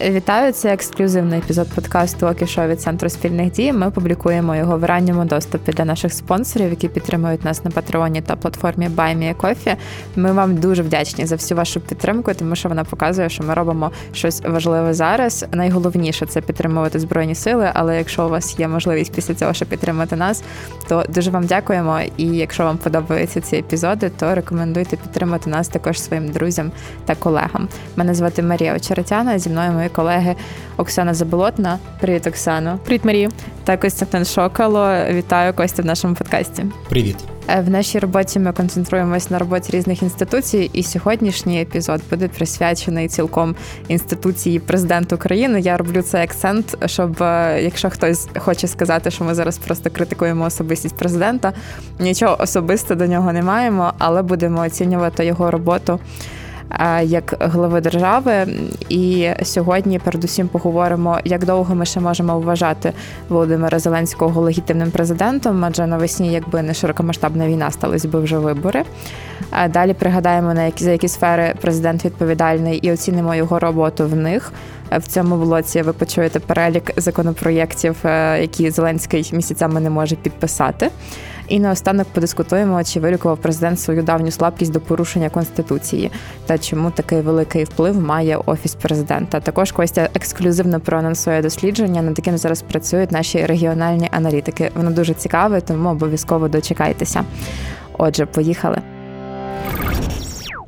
Вітаю, це ексклюзивний епізод подкасту Окішо від центру спільних дій. Ми публікуємо його в ранньому доступі для наших спонсорів, які підтримують нас на патреоні та платформі BuyMeACoffee. Ми вам дуже вдячні за всю вашу підтримку, тому що вона показує, що ми робимо щось важливе зараз. Найголовніше це підтримувати збройні сили. Але якщо у вас є можливість після цього ще підтримати нас, то дуже вам дякуємо. І якщо вам подобаються ці епізоди, то рекомендуйте підтримати нас також своїм друзям та колегам. Мене звати Марія Очеретяна. Зі мною мої колеги Оксана Заболотна. Привіт, Оксано. Привіт, Марія. Та Костянтин Шокало. Вітаю Костя в нашому подкасті. Привіт. Е, в нашій роботі ми концентруємось на роботі різних інституцій, і сьогоднішній епізод буде присвячений цілком інституції президента України. Я роблю цей акцент, щоб е, якщо хтось хоче сказати, що ми зараз просто критикуємо особистість президента, нічого особисто до нього не маємо, але будемо оцінювати його роботу як глави держави. І сьогодні, передусім, поговоримо, як довго ми ще можемо вважати Володимира Зеленського легітимним президентом, адже навесні, якби не широкомасштабна війна, сталися би вже вибори. Далі пригадаємо на які за які сфери президент відповідальний і оцінимо його роботу в них. В цьому блоці ви почуєте перелік законопроєктів, е, які Зеленський місяцями не може підписати. І наостанок подискутуємо, чи вилікував президент свою давню слабкість до порушення конституції та чому такий великий вплив має офіс президента. Також Костя ексклюзивно проанонсує дослідження, над яким зараз працюють наші регіональні аналітики. Воно дуже цікаве, тому обов'язково дочекайтеся. Отже, поїхали.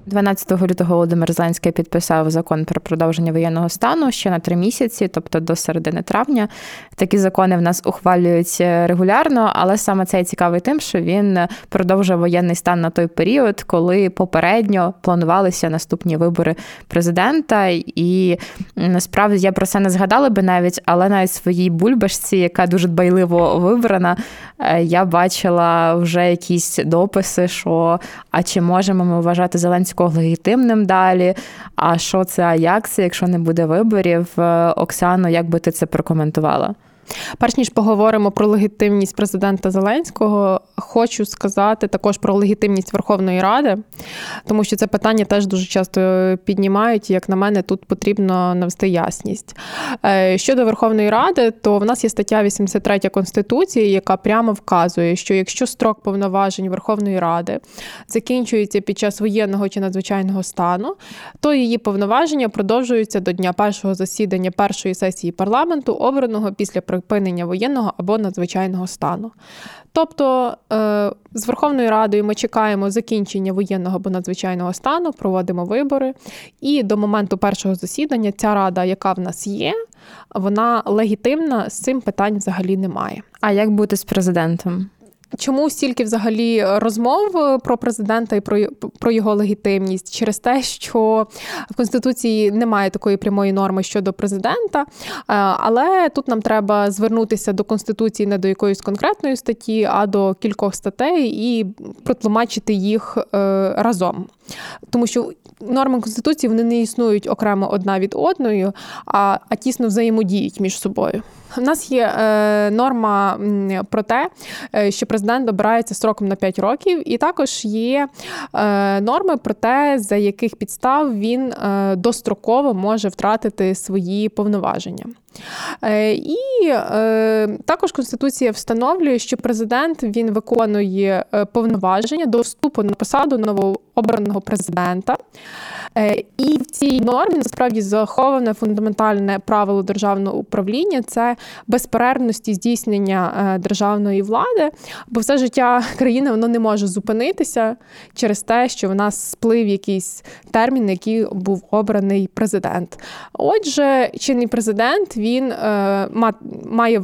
12 лютого Володимир Зеленський підписав закон про продовження воєнного стану ще на три місяці, тобто до середини травня. Такі закони в нас ухвалюють регулярно, але саме цей цікавий тим, що він продовжує воєнний стан на той період, коли попередньо планувалися наступні вибори президента. І насправді я про це не згадала би навіть, але навіть своїй бульбашці, яка дуже дбайливо вибрана, е, я бачила вже якісь дописи, що а чи можемо ми вважати Зеленського Зеленського легітимним далі. А що це, Аякс, якщо не буде виборів? Е, Оксано, як би ти це прокоментувала? Перш ніж поговоримо про легітимність президента Зеленського, хочу сказати також про легітимність Верховної Ради, тому що це питання теж дуже часто піднімають. і, Як на мене, тут потрібно навести ясність. Е, щодо Верховної Ради, то в нас є стаття 83 Конституції, яка прямо вказує, що якщо строк повноважень Верховної Ради закінчується під час воєнного чи надзвичайного стану, то її повноваження продовжуються до дня першого засідання першої сесії парламенту, обраного після припинення воєнного або надзвичайного стану. Тобто е, з Верховною Радою ми чекаємо закінчення воєнного або надзвичайного стану, проводимо вибори, і до моменту першого засідання ця рада, яка в нас є, вона легітимна, з цим питань взагалі немає. А як бути з президентом? Чому стільки взагалі розмов е, про президента і про про його легітимність через те, що в конституції немає такої прямої норми щодо президента, е, але тут нам треба звернутися до конституції не до якоїсь конкретної статті, а до кількох статей і протлумачити їх е, разом. Тому що норми конституції вони не існують окремо одна від одної, а, а тісно взаємодіють між собою. У нас є е, норма про те, е, що президент обирається строком на 5 років, і також є е, норми про те, за яких підстав він е, достроково може втратити свої повноваження. Е, і е, також Конституція встановлює, що президент він виконує е, повноваження до вступу на посаду новообраного президента. І в цій нормі насправді заховане фундаментальне правило державного управління це безперервності здійснення державної влади, бо все життя країни воно не може зупинитися через те, що в нас сплив якийсь термін, який був обраний президент. Отже, чинний президент він е, має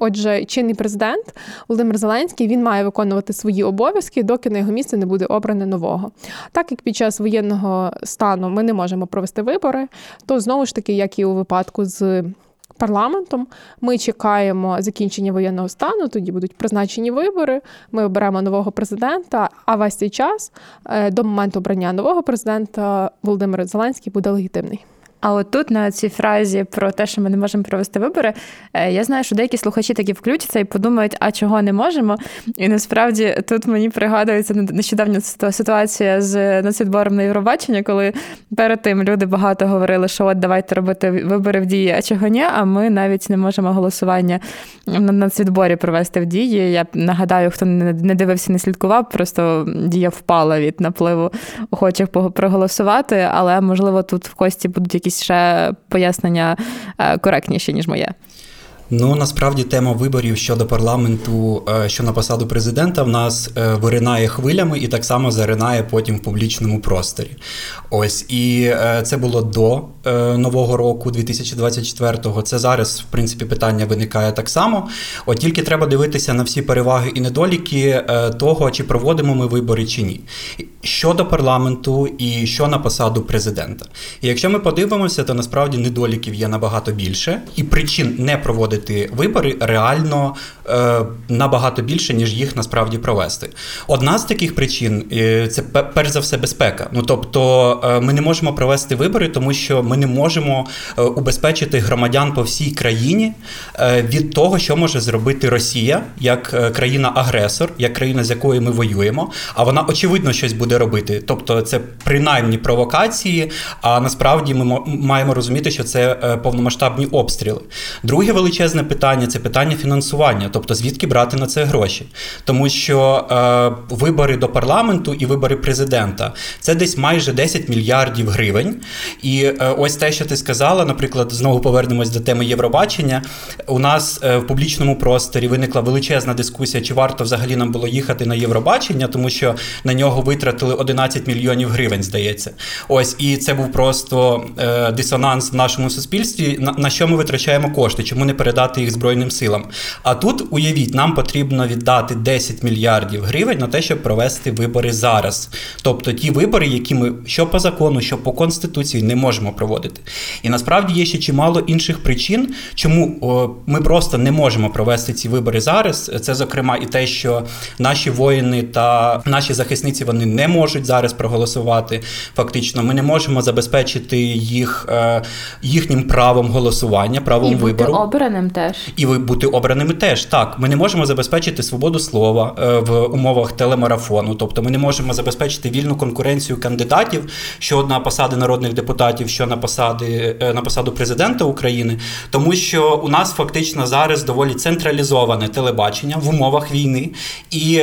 Отже, чинний президент Володимир Зеленський він має виконувати свої обов'язки, доки на його місце не буде обране нового. Так як під час воєнного стану ми не можемо провести вибори, то знову ж таки, як і у випадку з. Парламентом ми чекаємо закінчення воєнного стану. Тоді будуть призначені вибори. Ми оберемо нового президента. А весь цей час е, до моменту обрання нового президента Володимир Зеленський буде легітимний. А от тут на цій фразі про те, що ми не можемо провести вибори, е, я знаю, що деякі слухачі такі включаться і подумають, а чого не можемо. І насправді тут мені пригадується нещодавня ситуація з нацвідбором на Євробачення, коли перед тим люди багато говорили, що от давайте робити вибори в дії, а чого ні, а ми навіть не можемо голосування на нацвідборі провести в дії. Я нагадаю, хто не дивився, не слідкував, просто дія впала від напливу охочих проголосувати, але можливо тут в кості будуть якісь ще пояснення е, коректніші, ніж моє. Ну насправді тема виборів щодо парламенту, е, що на посаду президента, в нас е, виринає хвилями і так само заринає потім в публічному просторі. Ось і е, це було до нового року, 2024-го. Це зараз, в принципі, питання виникає так само. От тільки треба дивитися на всі переваги і недоліки того, чи проводимо ми вибори чи ні. Щодо парламенту і що на посаду президента. І якщо ми подивимося, то насправді недоліків є набагато більше, і причин не проводити проводити вибори реально е, набагато більше, ніж їх насправді провести. Одна з таких причин е, це перш за все безпека. Ну тобто е, ми не можемо провести вибори, тому що ми не можемо е, убезпечити громадян по всій країні від того, що може зробити Росія як країна-агресор, як країна, з якою ми воюємо. А вона очевидно щось буде робити. Тобто, це принаймні провокації. А насправді ми маємо розуміти, що це повномасштабні обстріли. Друге величезне величезне питання це питання фінансування, тобто звідки брати на це гроші. Тому що е, вибори до парламенту і вибори президента це десь майже 10 мільярдів гривень. І е, ось те, що ти сказала, наприклад, знову повернемось до теми Євробачення. У нас е, в публічному просторі виникла величезна дискусія, чи варто взагалі нам було їхати на Євробачення, тому що на нього витратили 11 мільйонів гривень, здається. Ось і це був просто е, дисонанс в нашому суспільстві. На, на що ми витрачаємо кошти? Чому не перед передати їх Збройним силам. А тут, уявіть, нам потрібно віддати 10 мільярдів гривень на те, щоб провести вибори зараз. Тобто ті вибори, які ми що по закону, що по конституції не можемо проводити. І насправді є ще чимало інших причин, чому о, ми просто не можемо провести ці вибори зараз. Це, зокрема, і те, що наші воїни та наші захисниці вони не можуть зараз проголосувати. Фактично, ми не можемо забезпечити їх е, їхнім правом голосування, правом і вибору. Бути обраним обраним теж і ви бути обраними теж так. Ми не можемо забезпечити свободу слова е, в умовах телемарафону, тобто ми не можемо забезпечити вільну конкуренцію кандидатів, що на посади народних депутатів, що на посади е, на посаду президента України, тому що у нас фактично зараз доволі централізоване телебачення в умовах війни і.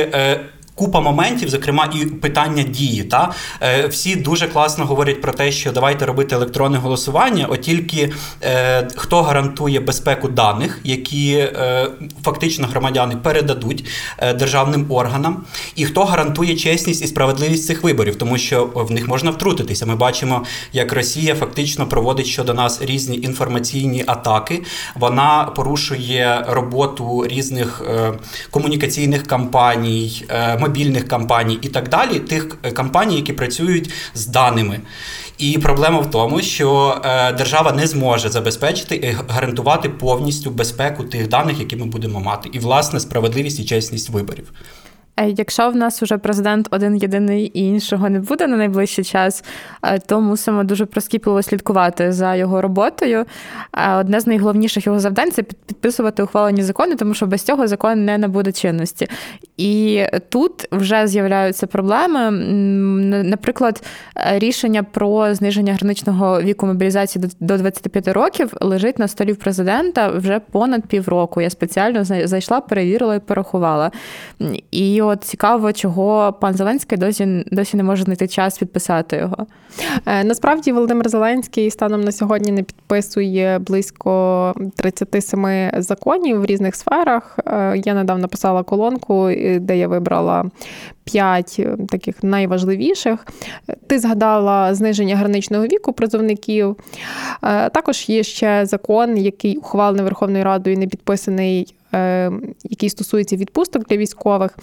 Е, Купа моментів, зокрема, і питання дії. Та е, Всі дуже класно говорять про те, що давайте робити електронне голосування, от тільки е, хто гарантує безпеку даних, які е, фактично громадяни передадуть е, державним органам, і хто гарантує чесність і справедливість цих виборів, тому що в них можна втрутитися. Ми бачимо, як Росія фактично проводить щодо нас різні інформаційні атаки. Вона порушує роботу різних е, комунікаційних кампаній. Е, мобільних компаній і так далі, тих е, компаній, які працюють з даними. І проблема в тому, що е, держава не зможе забезпечити і гарантувати повністю безпеку тих даних, які ми будемо мати, і власне справедливість і чесність виборів. Якщо в нас вже президент один єдиний і іншого не буде на найближчий час, е, то мусимо дуже проскіпливо слідкувати за його роботою. Одне з найголовніших його завдань це підписувати ухвалені закони, тому що без цього закон не набуде чинності. І тут вже з'являються проблеми. Наприклад, рішення про зниження граничного віку мобілізації до 25 років лежить на столі президента вже понад півроку. Я спеціально зайшла, перевірила і порахувала. І от цікаво, чого пан Зеленський досі досі не може знайти час підписати його. Е, насправді, Володимир Зеленський станом на сьогодні не підписує близько 37 законів в різних сферах. Е, я недавно писала колонку, де я вибрала п'ять е, таких найважливіших. Ти згадала зниження граничного віку призовників. Також є ще закон, який ухвалений Верховною Радою і не підписаний який стосується відпусток для військових.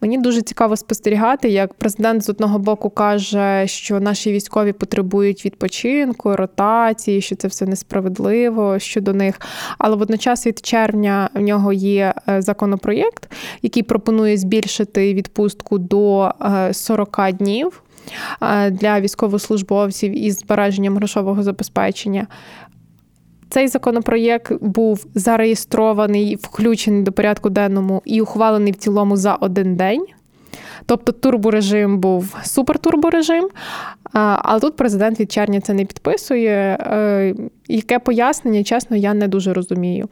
Мені дуже цікаво спостерігати, як президент з одного боку каже, що наші військові потребують відпочинку, ротації, що це все несправедливо щодо них. Але водночас від червня в нього є законопроєкт, який пропонує збільшити відпустку до 40 днів. Для військовослужбовців із збереженням грошового забезпечення цей законопроєкт був зареєстрований, включений до порядку денному і ухвалений в цілому за один день. Тобто турборежим був супертурборежим, але тут президент від червня це не підписує. Яке пояснення, чесно, я не дуже розумію.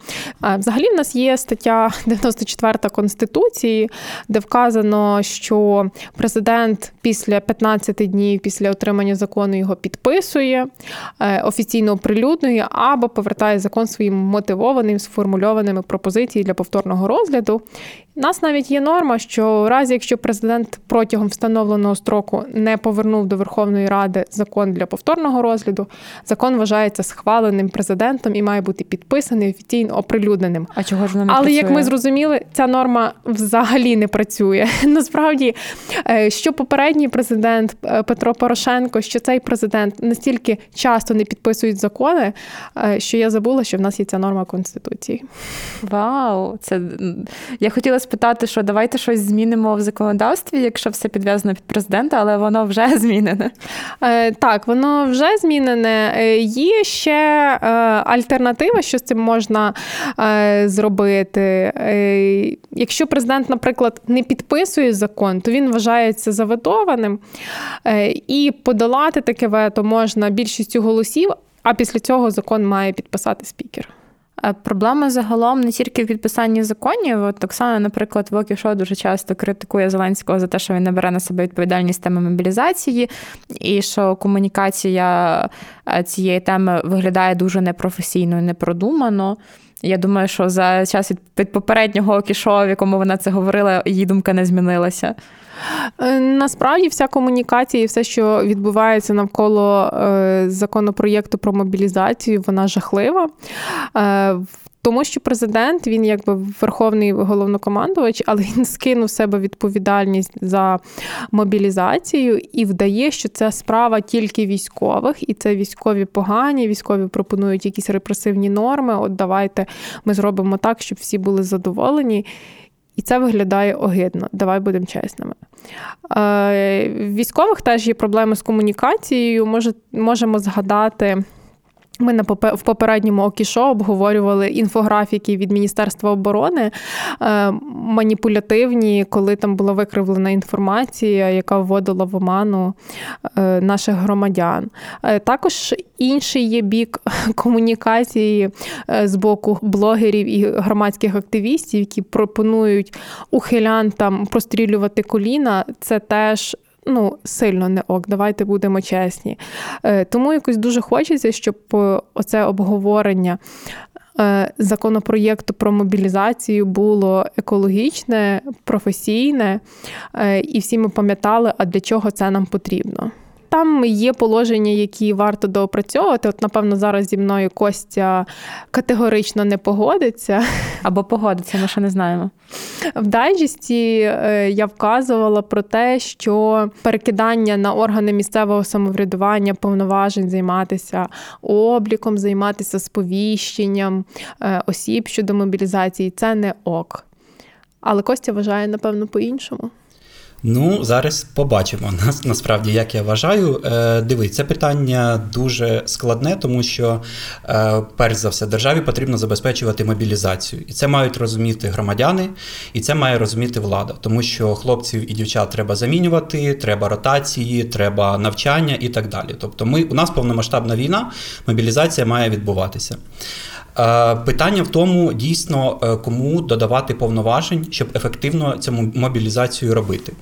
Взагалі, в нас є стаття 94 Конституції, де вказано, що президент після 15 днів після отримання закону його підписує, е, офіційно оприлюднює або повертає закон своїм мотивованим, сформульованими пропозиціями для повторного розгляду. У нас навіть є норма, що в разі, якщо президент протягом встановленого строку не повернув до Верховної Ради закон для повторного розгляду, закон вважається схваленим президентом і має бути підписаний офіційно оприлюдненим. А чого ж вона не але працює? як ми зрозуміли, ця норма взагалі не працює. Насправді, е, що попередній президент е, Петро Порошенко, що цей президент настільки часто не підписують закони, е, що я забула, що в нас є ця норма конституції. Вау, це я хотіла спитати, що давайте щось змінимо в законодавстві, якщо все підв'язано під президента, але воно вже змінене. Так, воно вже змінене. Є ще е, альтернатива, що з цим можна зробити. Якщо президент, наприклад, не підписує закон, то він вважається заветованим. І подолати таке вето можна більшістю голосів, а після цього закон має підписати спікер. Проблема загалом не тільки в підписанні законів. От Оксана, наприклад, в Окішо дуже часто критикує Зеленського за те, що він не бере на себе відповідальність теми мобілізації, і що комунікація е, цієї теми виглядає дуже непрофесійно і непродумано. Я думаю, що за час від попереднього окішо, в якому вона це говорила, її думка не змінилася. Е, насправді, вся комунікація і все, що відбувається навколо е, законопроєкту про мобілізацію, вона жахлива. Е, тому що президент, він якби верховний головнокомандувач, але він скинув себе відповідальність за мобілізацію і вдає, що це справа тільки військових, і це військові погані. Військові пропонують якісь репресивні норми. От давайте ми зробимо так, щоб всі були задоволені. І це виглядає огидно. Давай будемо чесними. Е, військових теж є проблеми з комунікацією. Може, Можемо згадати. Ми на в попередньому окішо обговорювали інфографіки від Міністерства оборони е, маніпулятивні, коли там була викривлена інформація, яка вводила в оману е, наших громадян. Е, також інший є бік комунікації з боку блогерів і громадських активістів, які пропонують ухилянтам прострілювати коліна. Це теж ну, сильно не ок, давайте будемо чесні. Е, тому якось дуже хочеться, щоб е, оце обговорення. Е, законопроєкту про мобілізацію було екологічне, професійне, і всі ми пам'ятали, а для чого це нам потрібно. Там є положення, які варто доопрацьовувати. От, напевно, зараз зі мною Костя категорично не погодиться. Або погодиться, ми ще не знаємо. В дайджесті е, я вказувала про те, що перекидання на органи місцевого самоврядування повноважень займатися обліком, займатися сповіщенням е, осіб щодо мобілізації це не ок. Але Костя вважає, напевно, по-іншому. Ну, зараз побачимо. Насправді, як я вважаю, е, дивись, це питання дуже складне, тому що, е, перш за все, державі потрібно забезпечувати мобілізацію. І це мають розуміти громадяни, і це має розуміти влада, тому що хлопців і дівчат треба замінювати, треба ротації, треба навчання і так далі. Тобто, ми у нас повномасштабна війна, мобілізація має відбуватися. Е, питання в тому, дійсно, е, кому додавати повноважень, щоб ефективно цю мобілізацію робити.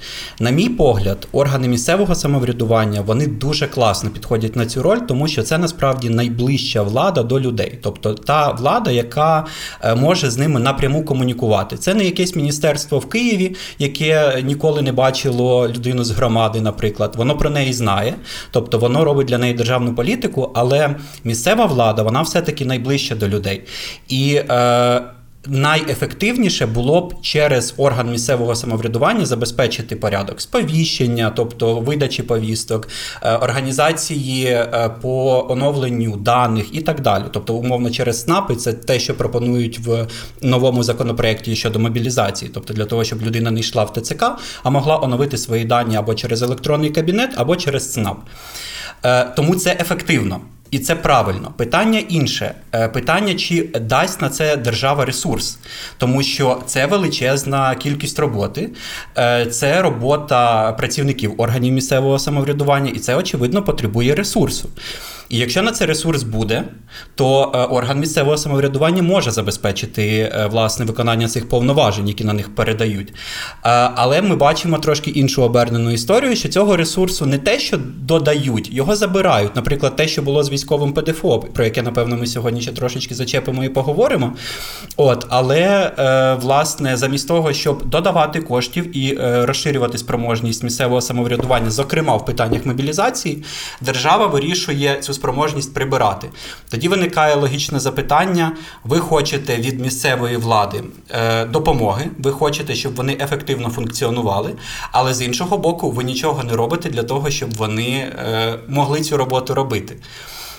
На мій погляд, органи місцевого самоврядування вони дуже класно підходять на цю роль, тому що це насправді найближча влада до людей, тобто та влада, яка е, може з ними напряму комунікувати. Це не якесь міністерство в Києві, яке ніколи не бачило людину з громади, наприклад. Воно про неї знає, тобто воно робить для неї державну політику, але місцева влада вона все таки найближча до людей людей. І е, найефективніше було б через орган місцевого самоврядування забезпечити порядок сповіщення, тобто видачі повісток, е, організації е, по оновленню даних і так далі. Тобто, умовно, через СНАПи це те, що пропонують в новому законопроекті щодо мобілізації, тобто для того, щоб людина не йшла в ТЦК, а могла оновити свої дані або через електронний кабінет, або через СНАП. Е, тому це ефективно. І це правильно. Питання інше. Е, питання, чи дасть на це держава ресурс, тому що це величезна кількість роботи, е, це робота працівників органів місцевого самоврядування, і це очевидно потребує ресурсу. І якщо на це ресурс буде, то е, орган місцевого самоврядування може забезпечити е, власне виконання цих повноважень, які на них передають. Е, але ми бачимо трошки іншу обернену історію, що цього ресурсу не те, що додають, його забирають. Наприклад, те, що було з військовим ПДФО, про яке, напевно, ми сьогодні ще трошечки зачепимо і поговоримо. От, Але власне, замість того, щоб додавати коштів і розширювати спроможність місцевого самоврядування, зокрема в питаннях мобілізації, держава вирішує цю спроможність прибирати. Тоді виникає логічне запитання: ви хочете від місцевої влади е, допомоги, ви хочете, щоб вони ефективно функціонували, але з іншого боку, ви нічого не робите для того, щоб вони е, могли цю роботу робити.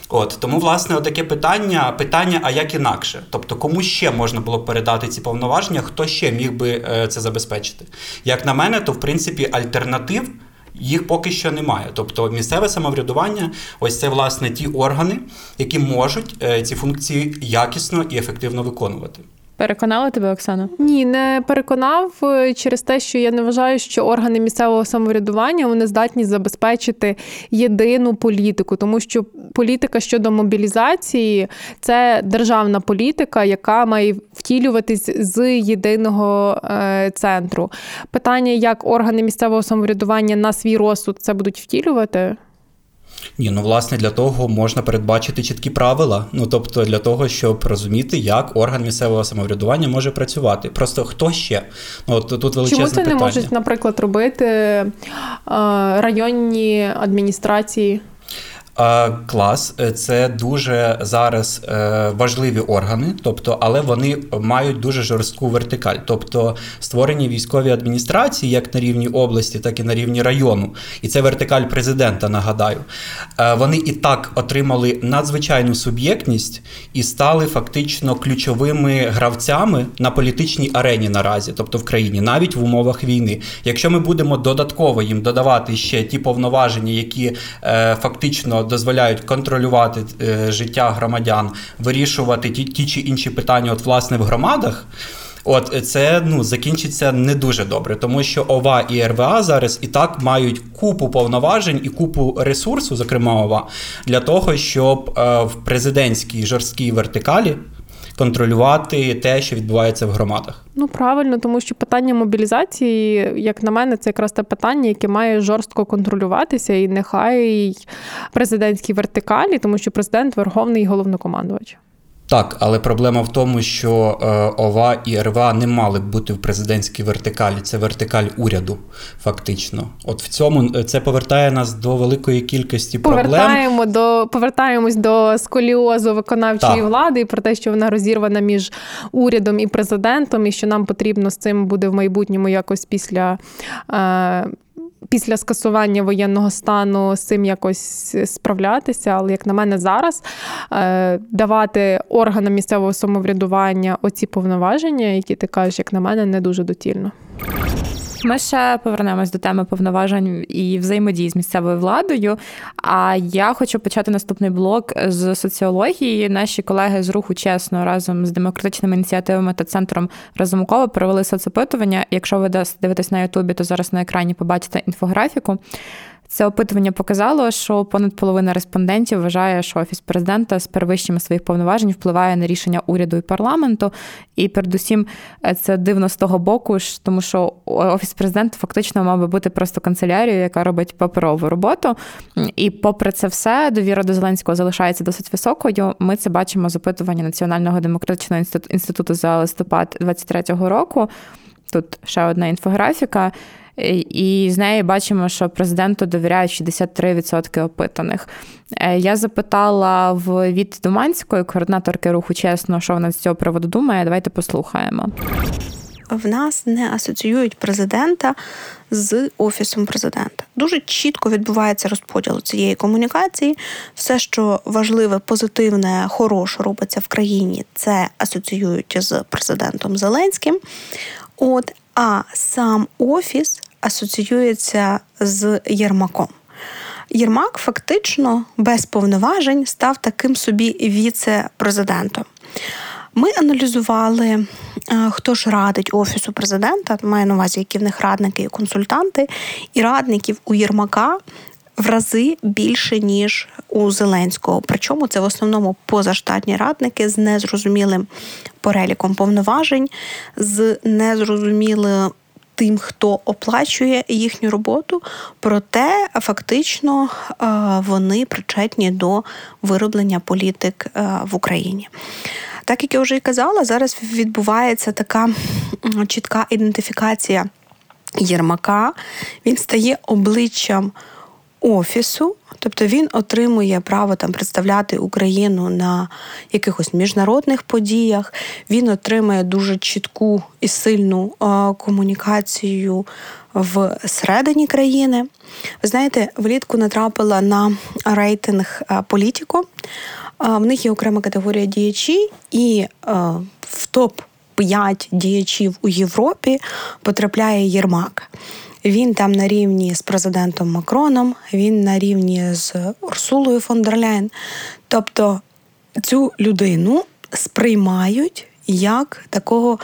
От тому, власне, таке питання: питання, а як інакше? Тобто, кому ще можна було передати ці повноваження, хто ще міг би е, це забезпечити? Як на мене, то в принципі альтернатив їх поки що немає. Тобто місцеве самоврядування, ось це власне ті органи, які можуть е, ці функції якісно і ефективно виконувати. Переконала тебе, Оксана? Ні, не переконав е, через те, що я не вважаю, що органи місцевого самоврядування вони здатні забезпечити єдину політику, тому що політика щодо мобілізації це державна політика, яка має втілюватись з єдиного е, центру. Питання, як органи місцевого самоврядування на свій розсуд це будуть втілювати. Ні, ну власне для того можна передбачити чіткі правила. Ну тобто для того, щоб розуміти, як орган місцевого самоврядування може працювати. Просто хто ще? Ну от тут величезне Чому це питання. не можуть, наприклад, робити е, районні адміністрації? Клас, е, це дуже зараз е, важливі органи, тобто, але вони мають дуже жорстку вертикаль. Тобто створені військові адміністрації, як на рівні області, так і на рівні району. І це вертикаль президента. Нагадаю, е, вони і так отримали надзвичайну суб'єктність і стали фактично ключовими гравцями на політичній арені наразі, тобто в країні, навіть в умовах війни. Якщо ми будемо додатково їм додавати ще ті повноваження, які фактично дозволяють контролювати е, життя громадян, вирішувати ті, ті чи інші питання, от власне в громадах. От це ну закінчиться не дуже добре, тому що ОВА і РВА зараз і так мають купу повноважень і купу ресурсу, зокрема ОВА, для того, щоб е, в президентській жорсткій вертикалі контролювати те, що відбувається в громадах. Ну правильно, тому що питання мобілізації, як на мене, це якраз те питання, яке має жорстко контролюватися, і нехай президентській вертикалі, тому що президент верховний головнокомандувач. Так, але проблема в тому, що е, ОВА і РВА не мали б бути в президентській вертикалі. Це вертикаль уряду, фактично. От в цьому е, це повертає нас до великої кількості проблем. Повертаємо до повертаємось до сколіозу виконавчої так. влади і про те, що вона розірвана між урядом і президентом, і що нам потрібно з цим буде в майбутньому якось після. Е, після скасування воєнного стану з цим якось справлятися. Але, як на мене, зараз е, давати органам місцевого самоврядування оці повноваження, які ти кажеш, як на мене, не дуже доцільно. Ми ще повернемось до теми повноважень і взаємодії з місцевою владою. А я хочу почати наступний блок з соціології. Наші колеги з руху чесно разом з демократичними ініціативами та центром Разумкова провели соцопитування. Якщо ви дивитесь на Ютубі, то зараз на екрані побачите інфографіку. Це опитування показало, що понад половина респондентів вважає, що офіс президента з перевищенням своїх повноважень впливає на рішення уряду і парламенту. І передусім е, це дивно з того боку, тому що офіс президента фактично мав би бути просто канцелярією, яка робить паперову роботу. І, попри це все, довіра до Зеленського залишається досить високою. Ми це бачимо з опитування Національного демократичного інституту за листопад 23-го року. Тут ще одна інфографіка. І з неї бачимо, що президенту довіряють 63% опитаних. Е, я запитала в від Думанської, координаторки руху чесно, що вона з цього приводу думає. Давайте послухаємо. В нас не асоціюють президента з офісом президента. Дуже чітко відбувається розподіл цієї комунікації. Все, що важливе, позитивне, хороше робиться в країні, це асоціюють з президентом Зеленським. От а сам офіс асоціюється з Єрмаком. Єрмак фактично без повноважень став таким собі віце-президентом. Ми аналізували, хто ж радить офісу президента, маю на увазі, які в них радники і консультанти, і радників у Єрмака. В рази більше ніж у Зеленського. Причому це в основному позаштатні радники з незрозумілим переліком повноважень, з незрозумілим тим, хто оплачує їхню роботу, проте фактично е, вони причетні до вироблення політик е, в Україні. Так як я вже і казала, зараз відбувається така чітка ідентифікація Єрмака. Він стає обличчям офісу, тобто він отримує право там представляти Україну на якихось міжнародних подіях. Він отримує дуже чітку і сильну комунікацію всередині країни. Ви знаєте, влітку натрапила на рейтинг Політіко. В них є окрема категорія діячі, і в топ 5 діячів у Європі потрапляє Єрмак. Він там на рівні з президентом Макроном, він на рівні з Урсулою фон дер Ляйн. Тобто цю людину сприймають як такого.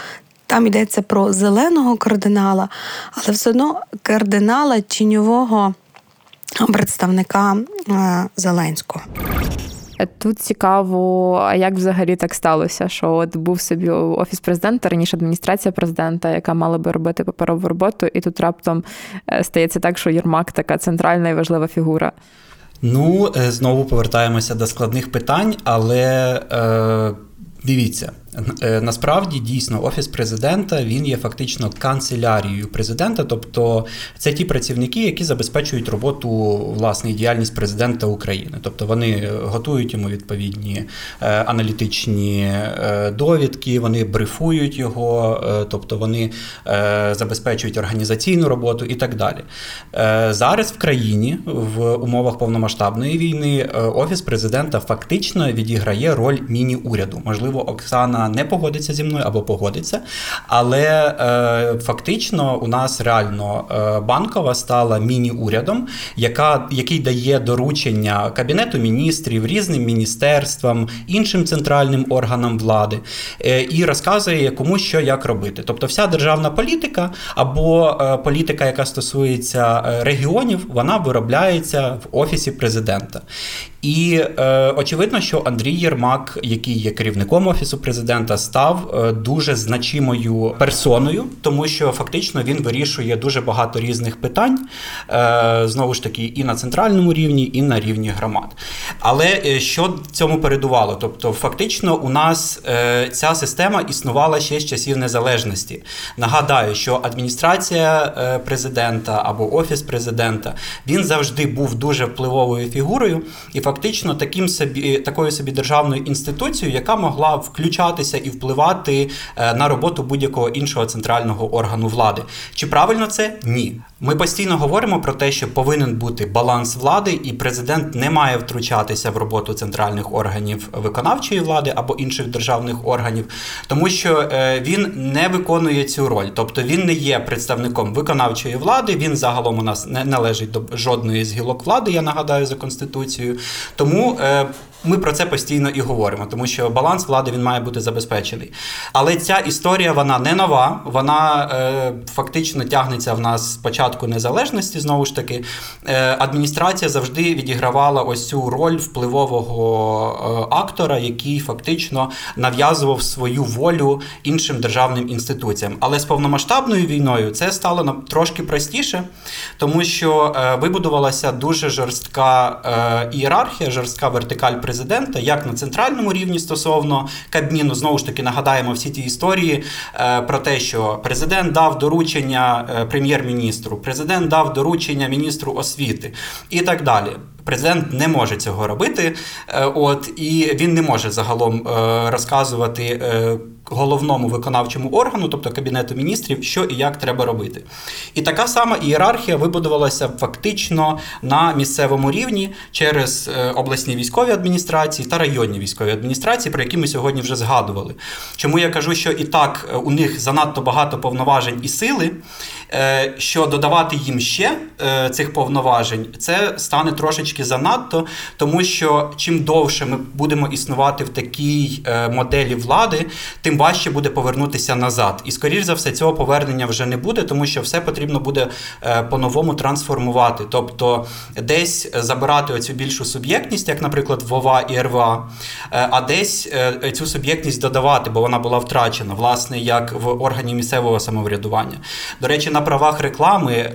Там йдеться про зеленого кардинала, але все одно кардинала тіньового представника е, Зеленського. Тут цікаво, а як взагалі так сталося, що от був собі офіс президента, раніше адміністрація президента, яка мала би робити паперову роботу, і тут раптом е, стається так, що Єрмак така центральна і важлива фігура. Ну, е, знову повертаємося до складних питань, але е, дивіться, Е, насправді дійсно офіс президента він є фактично канцелярією президента, тобто це ті працівники, які забезпечують роботу власне діяльність президента України. Тобто вони готують йому відповідні е, аналітичні е, довідки, вони брифують його, тобто вони забезпечують організаційну роботу і так далі. Зараз в країні в умовах повномасштабної війни офіс президента фактично відіграє роль міні-уряду. Можливо, Оксана не погодиться зі мною або погодиться. Але е, фактично у нас реально е, банкова стала міні-урядом, яка, який дає доручення Кабінету міністрів, різним міністерствам, іншим центральним органам влади е, і розказує кому що як робити. Тобто, вся державна політика або е, політика, яка стосується е, регіонів, вона виробляється в офісі президента. І е, очевидно, що Андрій Єрмак, який є керівником офісу президента, став е, дуже значимою персоною, тому що фактично він вирішує дуже багато різних питань, е, знову ж таки, і на центральному рівні, і на рівні громад. Але е, що цьому передувало? Тобто, фактично, у нас е, ця система існувала ще з часів незалежності. Нагадаю, що адміністрація е, президента або офіс президента він завжди був дуже впливовою фігурою і фактично таким собі такою собі державною інституцією, яка могла включатися і впливати на роботу будь-якого іншого центрального органу влади. Чи правильно це? Ні. Ми постійно говоримо про те, що повинен бути баланс влади, і президент не має втручатися в роботу центральних органів виконавчої влади або інших державних органів, тому що е, він не виконує цю роль, тобто він не є представником виконавчої влади. Він загалом у нас не належить до жодної з гілок влади. Я нагадаю за конституцією. Тому е, ми про це постійно і говоримо, тому що баланс влади він має бути забезпечений. Але ця історія вона не нова, вона е, фактично тягнеться в нас з початку незалежності. Знову ж таки, е, адміністрація завжди відігравала ось цю роль впливового е, актора, який фактично нав'язував свою волю іншим державним інституціям. Але з повномасштабною війною це стало нам трошки простіше, тому що е, вибудувалася дуже жорстка е, ієрархія, жорстка вертикаль президента, як на центральному рівні стосовно Кабміну. Знову ж таки нагадаємо всі ті історії е, про те, що президент дав доручення е, прем'єр-міністру, президент дав доручення міністру освіти і так далі. Президент не може цього робити, е, от і він не може загалом е, розказувати е, головному виконавчому органу, тобто кабінету міністрів, що і як треба робити. І така сама ієрархія вибудувалася фактично на місцевому рівні через обласні військові адміністрації та районні військові адміністрації, про які ми сьогодні вже згадували. Чому я кажу, що і так у них занадто багато повноважень і сили, що додавати їм ще цих повноважень, це стане трошечки трошечки занадто, тому що чим довше ми будемо існувати в такій е, моделі влади, тим важче буде повернутися назад. І, скоріш за все, цього повернення вже не буде, тому що все потрібно буде е, по-новому трансформувати. Тобто десь забирати оцю більшу суб'єктність, як, наприклад, ВОВА і РВА, е, а десь цю суб'єктність додавати, бо вона була втрачена, власне, як в органі місцевого самоврядування. До речі, на правах реклами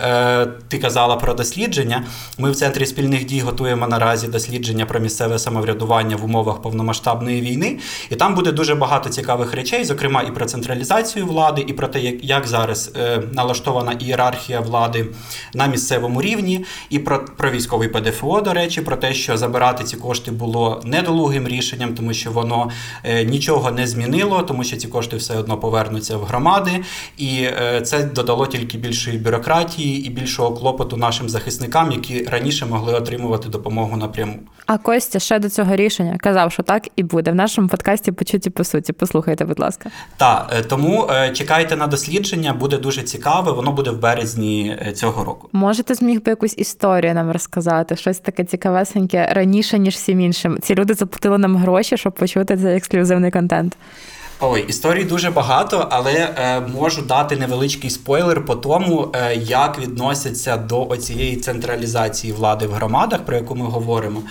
ти казала про дослідження. Ми в центрі спільних дій готуємо наразі дослідження про місцеве самоврядування в умовах повномасштабної війни, і там буде дуже багато цікавих речей, зокрема і про централізацію влади, і про те, як, зараз е, налаштована ієрархія влади на місцевому рівні, і про, про військовий ПДФО, до речі, про те, що забирати ці кошти було недолугим рішенням, тому що воно е, нічого не змінило, тому що ці кошти все одно повернуться в громади, і е, це додало тільки більшої бюрократії і більшого клопоту нашим захисникам, які раніше могли отримувати допомогу напряму. А Костя ще до цього рішення казав, що так і буде. В нашому подкасті почуті по суті. Послухайте, будь ласка. Так, е, тому чекайте на дослідження, буде дуже цікаве. Воно буде в березні цього року. Можете зміг би якусь історію нам розказати? Щось таке цікавесеньке раніше ніж всім іншим. Ці люди заплатили нам гроші, щоб почути цей ексклюзивний контент. Ой, історій дуже багато, але е, можу дати невеличкий спойлер по тому, е, як відносяться до оцієї централізації влади в громадах, про яку ми говоримо.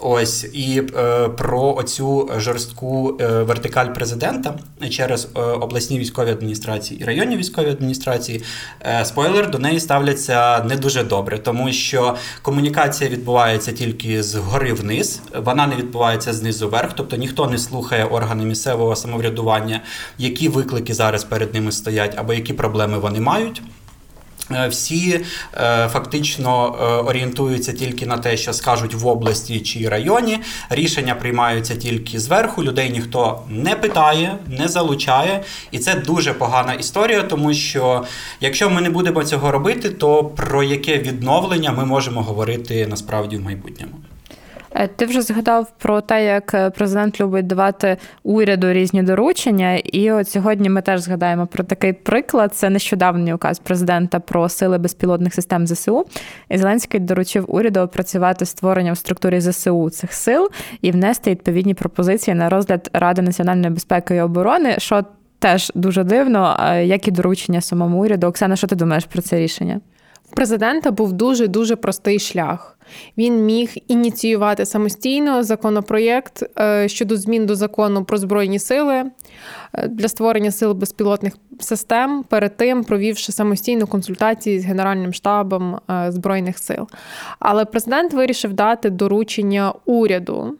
Ось і е, про оцю жорстку е, вертикаль президента через е, обласні військові адміністрації і районні військові адміністрації. Е, спойлер до неї ставляться не дуже добре, тому що комунікація відбувається тільки з гори вниз, вона не відбувається знизу вверх, тобто ніхто не слухає органи місцевого самоврядування, які виклики зараз перед ними стоять, або які проблеми вони мають. Е, всі е, фактично е, орієнтуються тільки на те, що скажуть в області чи районі. Рішення приймаються тільки зверху. Людей ніхто не питає, не залучає, і це дуже погана історія, тому що якщо ми не будемо цього робити, то про яке відновлення ми можемо говорити насправді в майбутньому. Е, ти вже згадав про те, як е, президент любить давати уряду різні доручення. І от сьогодні ми теж згадаємо про такий приклад. Це нещодавній указ президента про сили безпілотних систем ЗСУ. І Зеленський доручив уряду опрацювати створення в структурі ЗСУ цих сил і внести відповідні пропозиції на розгляд Ради національної безпеки і оборони. що Теж дуже дивно, як і доручення самому уряду. Оксана, що ти думаєш про це рішення? У президента був дуже дуже простий шлях. Він міг ініціювати самостійно законопроєкт е, щодо змін до закону про збройні сили е, для створення сил безпілотних систем, перед тим провівши самостійну консультацію з Генеральним штабом е, збройних сил. Але президент вирішив дати доручення уряду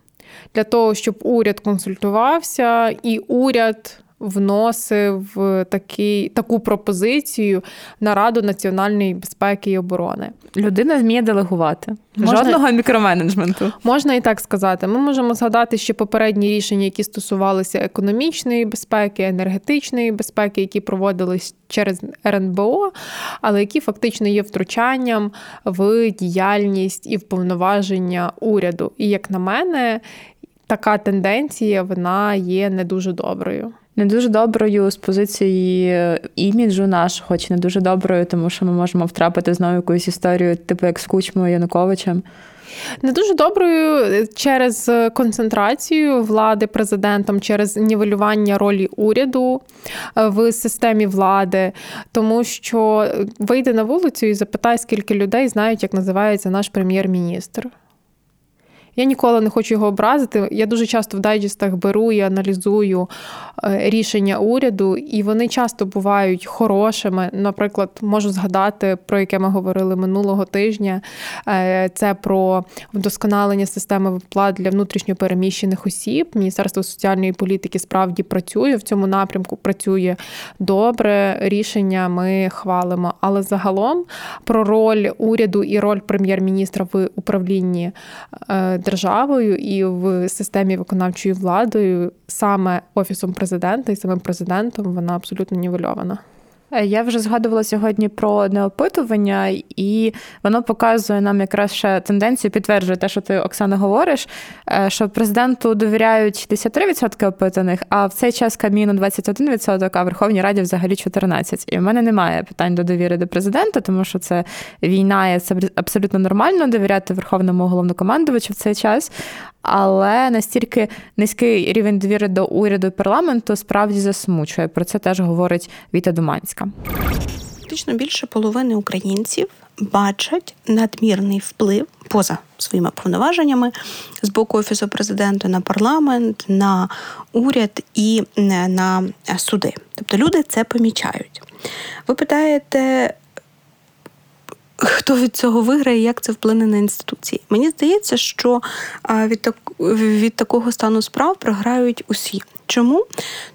для того, щоб уряд консультувався, і уряд вносив такий, таку пропозицію на Раду національної безпеки і оборони. Людина вміє делегувати. Можна... Жодного мікроменеджменту. Можна і так сказати. Ми можемо згадати ще попередні рішення, які стосувалися економічної безпеки, енергетичної безпеки, які проводились через РНБО, але які фактично є втручанням в діяльність і в повноваження уряду. І як на мене, така тенденція вона є не дуже доброю не дуже доброю з позиції е, іміджу нашого, хоч не дуже доброю, тому що ми можемо втрапити знову якусь історію, типу як з Кучмою Януковичем. Не дуже доброю е, через концентрацію влади президентом, через нівелювання ролі уряду е, в системі влади, тому що вийде на вулицю і запитай, скільки людей знають, як називається наш прем'єр-міністр. Я ніколи не хочу його образити. Я дуже часто в дайджестах беру і аналізую е, рішення уряду, і вони часто бувають хорошими. Наприклад, можу згадати, про яке ми говорили минулого тижня. Е, це про вдосконалення системи виплат для внутрішньопереміщених осіб. Міністерство соціальної політики справді працює в цьому напрямку, працює добре. Рішення ми хвалимо. Але загалом про роль уряду і роль прем'єр-міністра в управлінні е, державою і в системі виконавчої владою саме офісом президента і самим президентом вона абсолютно нівельована. Е, я вже згадувала сьогодні про неопитування, і воно показує нам якраз ще тенденцію, підтверджує те, що ти Оксана говориш, е, що президенту довіряють 53% опитаних, а в цей час Каміну 21%, а Верховній Раді взагалі 14%. І в мене немає питань до довіри до президента, тому що це війна, і це абсолютно нормально довіряти верховному головнокомандувачу в цей час але настільки низький рівень довіри до уряду і парламенту справді засмучує. Про це теж говорить Віта Думанська. Фактично більше половини українців бачать надмірний вплив поза своїми повноваженнями з боку офісу президента на парламент, на уряд і на суди. Тобто люди це помічають. Ви питаєте, хто від цього виграє, як це вплине на інституції. Мені здається, що від так, від такого стану справ програють усі. Чому?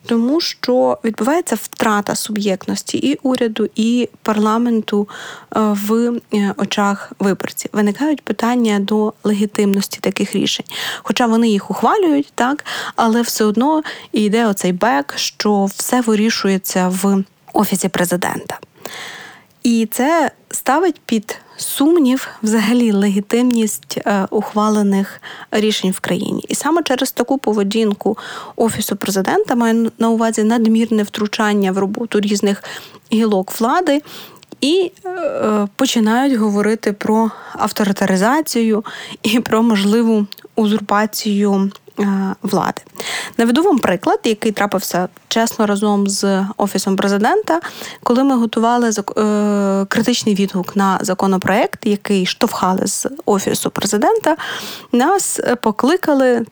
Тому що відбувається втрата суб'єктності і уряду, і парламенту в е, очах виборців. Виникають питання до легітимності таких рішень. Хоча вони їх ухвалюють, так, але все одно йде оцей бек, що все вирішується в офісі президента. І це ставить під сумнів взагалі легітимність е, ухвалених рішень в країні. І саме через таку поведінку офісу президента маю на увазі надмірне втручання в роботу різних гілок влади. І е, починають говорити про авторитаризацію і про можливу узурпацію Е, влади. Наведу вам приклад, який трапився чесно разом з офісом президента, коли ми готували е, критичний відгук на законопроект, який штовхали з офісу президента, нас покликали,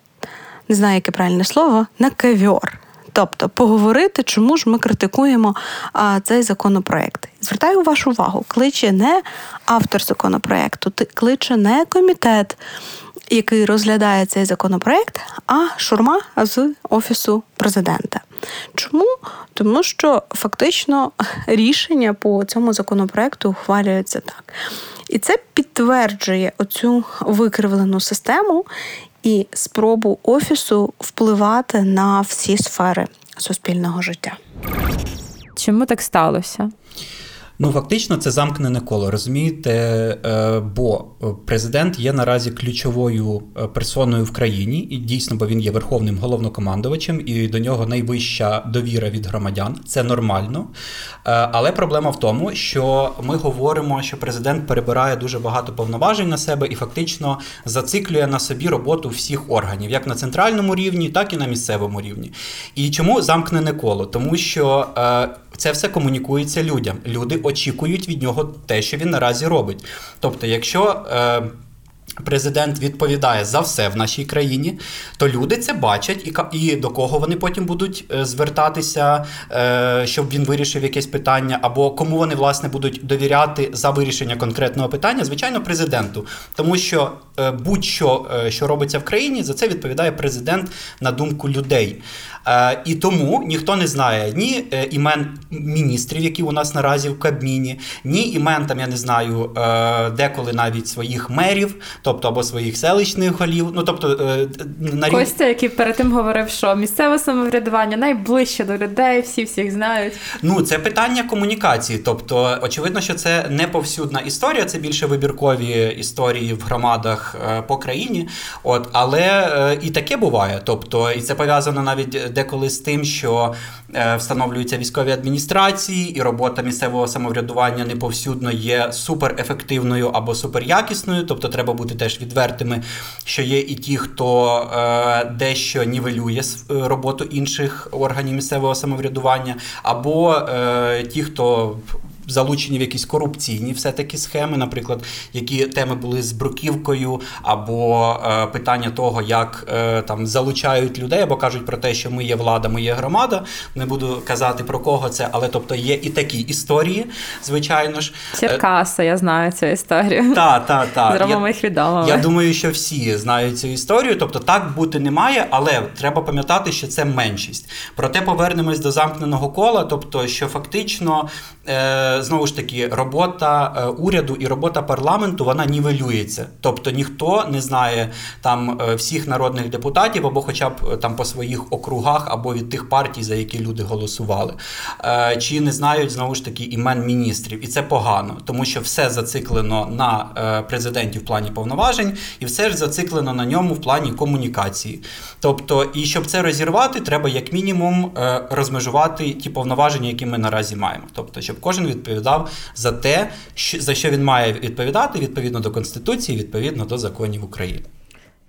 не знаю, яке правильне слово, на кавьор. Тобто поговорити, чому ж ми критикуємо а, цей законопроект. Звертаю вашу увагу, кличе не автор законопроекту, кличе не комітет який розглядає цей законопроект, а шурма з офісу президента. Чому? Тому що фактично рішення по цьому законопроекту ухвалюється так. І це підтверджує оцю викривлену систему і спробу офісу впливати на всі сфери суспільного життя. Чому так сталося? Ну, фактично, це замкнене коло, розумієте? Е, бо президент є наразі ключовою е, персоною в країні, і дійсно, бо він є верховним головнокомандувачем, і до нього найвища довіра від громадян. Це нормально. Е, але проблема в тому, що ми говоримо, що президент перебирає дуже багато повноважень на себе і фактично зациклює на собі роботу всіх органів, як на центральному рівні, так і на місцевому рівні. І чому замкнене коло? Тому що це все комунікується людям. Люди очікують від нього те, що він наразі робить. Тобто, якщо. Е, Президент відповідає за все в нашій країні, то люди це бачать, і і до кого вони потім будуть е, звертатися, е, щоб він вирішив якесь питання, або кому вони власне будуть довіряти за вирішення конкретного питання, звичайно, президенту, тому що е, будь-що що робиться в країні, за це відповідає президент на думку людей. І тому ніхто не знає ні імен міністрів, які у нас наразі в Кабміні, ні імен там, я не знаю, деколи навіть своїх мерів тобто або своїх селищних голів. Ну тобто е, на рів... Костя, який перед тим говорив, що місцеве самоврядування найближче до людей, всі всіх знають. Ну це питання комунікації. Тобто, очевидно, що це не повсюдна історія, це більше вибіркові історії в громадах е, по країні. От, але е, і таке буває. Тобто, і це пов'язано навіть деколи з тим, що встановлюються військові адміністрації, і робота місцевого самоврядування не повсюдно є суперефективною або суперякісною. Тобто, треба бути теж відвертими, що є і ті, хто е, дещо нівелює е, роботу інших органів місцевого самоврядування, або е, ті, хто залучені в якісь корупційні все-таки схеми, наприклад, які теми були з бруківкою, або е, питання того, як е, там залучають людей, або кажуть про те, що ми є влада, ми є громада. Не буду казати про кого це, але тобто є і такі історії, звичайно ж. Черкаса, я знаю цю історію. Так, так, так. Зробимо їх відомо. Я думаю, що всі знають цю історію. Тобто так бути не має, але треба пам'ятати, що це меншість. Проте повернемось до замкненого кола, тобто, що фактично е, знову ж таки робота е, уряду і робота парламенту вона нівелюється. Тобто ніхто не знає там е, всіх народних депутатів або, хоча б е, там по своїх округах, або від тих партій, за які люди голосували, чи не знають знову ж таки імен міністрів, і це погано, тому що все зациклено на президенті в плані повноважень, і все ж зациклено на ньому в плані комунікації. Тобто, і щоб це розірвати, треба як мінімум розмежувати ті повноваження, які ми наразі маємо. Тобто, щоб кожен відповідав за те, за що він має відповідати відповідно до конституції, відповідно до законів України.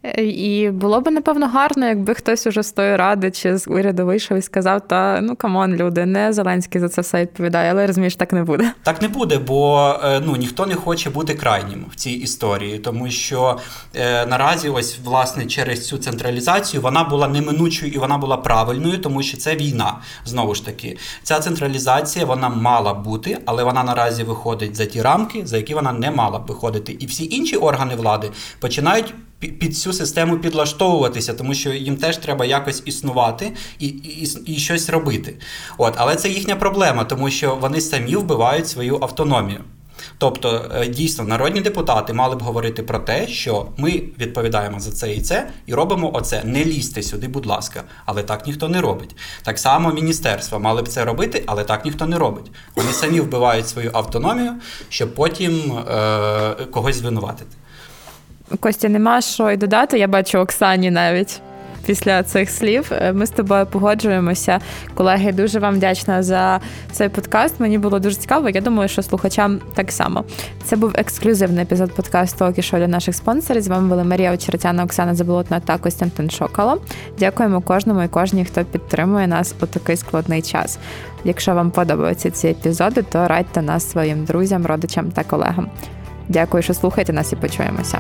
Е, і було б напевно гарно, якби хтось уже з тої ради чи з уряду вийшов і сказав: та ну come on, люди, не Зеленський за це все відповідає, але розумієш, так не буде. Так не буде, бо е, ну ніхто не хоче бути крайнім в цій історії, тому що е, наразі, ось власне, через цю централізацію вона була неминучою і вона була правильною, тому що це війна. Знову ж таки, ця централізація вона мала бути, але вона наразі виходить за ті рамки, за які вона не мала б виходити. І всі інші органи влади починають під цю систему підлаштовуватися, тому що їм теж треба якось існувати і і, і щось робити. От, Але це їхня проблема, тому що вони самі вбивають свою автономію. Тобто, е, дійсно, народні депутати мали б говорити про те, що ми відповідаємо за це і це, і робимо оце. Не лізьте сюди, будь ласка, але так ніхто не робить. Так само міністерства мали б це робити, але так ніхто не робить. Вони самі вбивають свою автономію, щоб потім е- когось звинуватити. Костя, нема що й додати. Я бачу Оксані навіть. Після цих слів е, ми з тобою погоджуємося. Колеги, дуже вам вдячна за цей подкаст. Мені було дуже цікаво. Я думаю, що слухачам так само. Це був ексклюзивний епізод подкасту «Окішо» для наших спонсорів. З вами були Марія Очеретяна, Оксана Заболотна та Костянтин Шокало. Дякуємо кожному і кожній, хто підтримує нас у такий складний час. Якщо вам подобаються ці епізоди, то радьте нас своїм друзям, родичам та колегам. Дякую, що слухаєте нас і почуємося.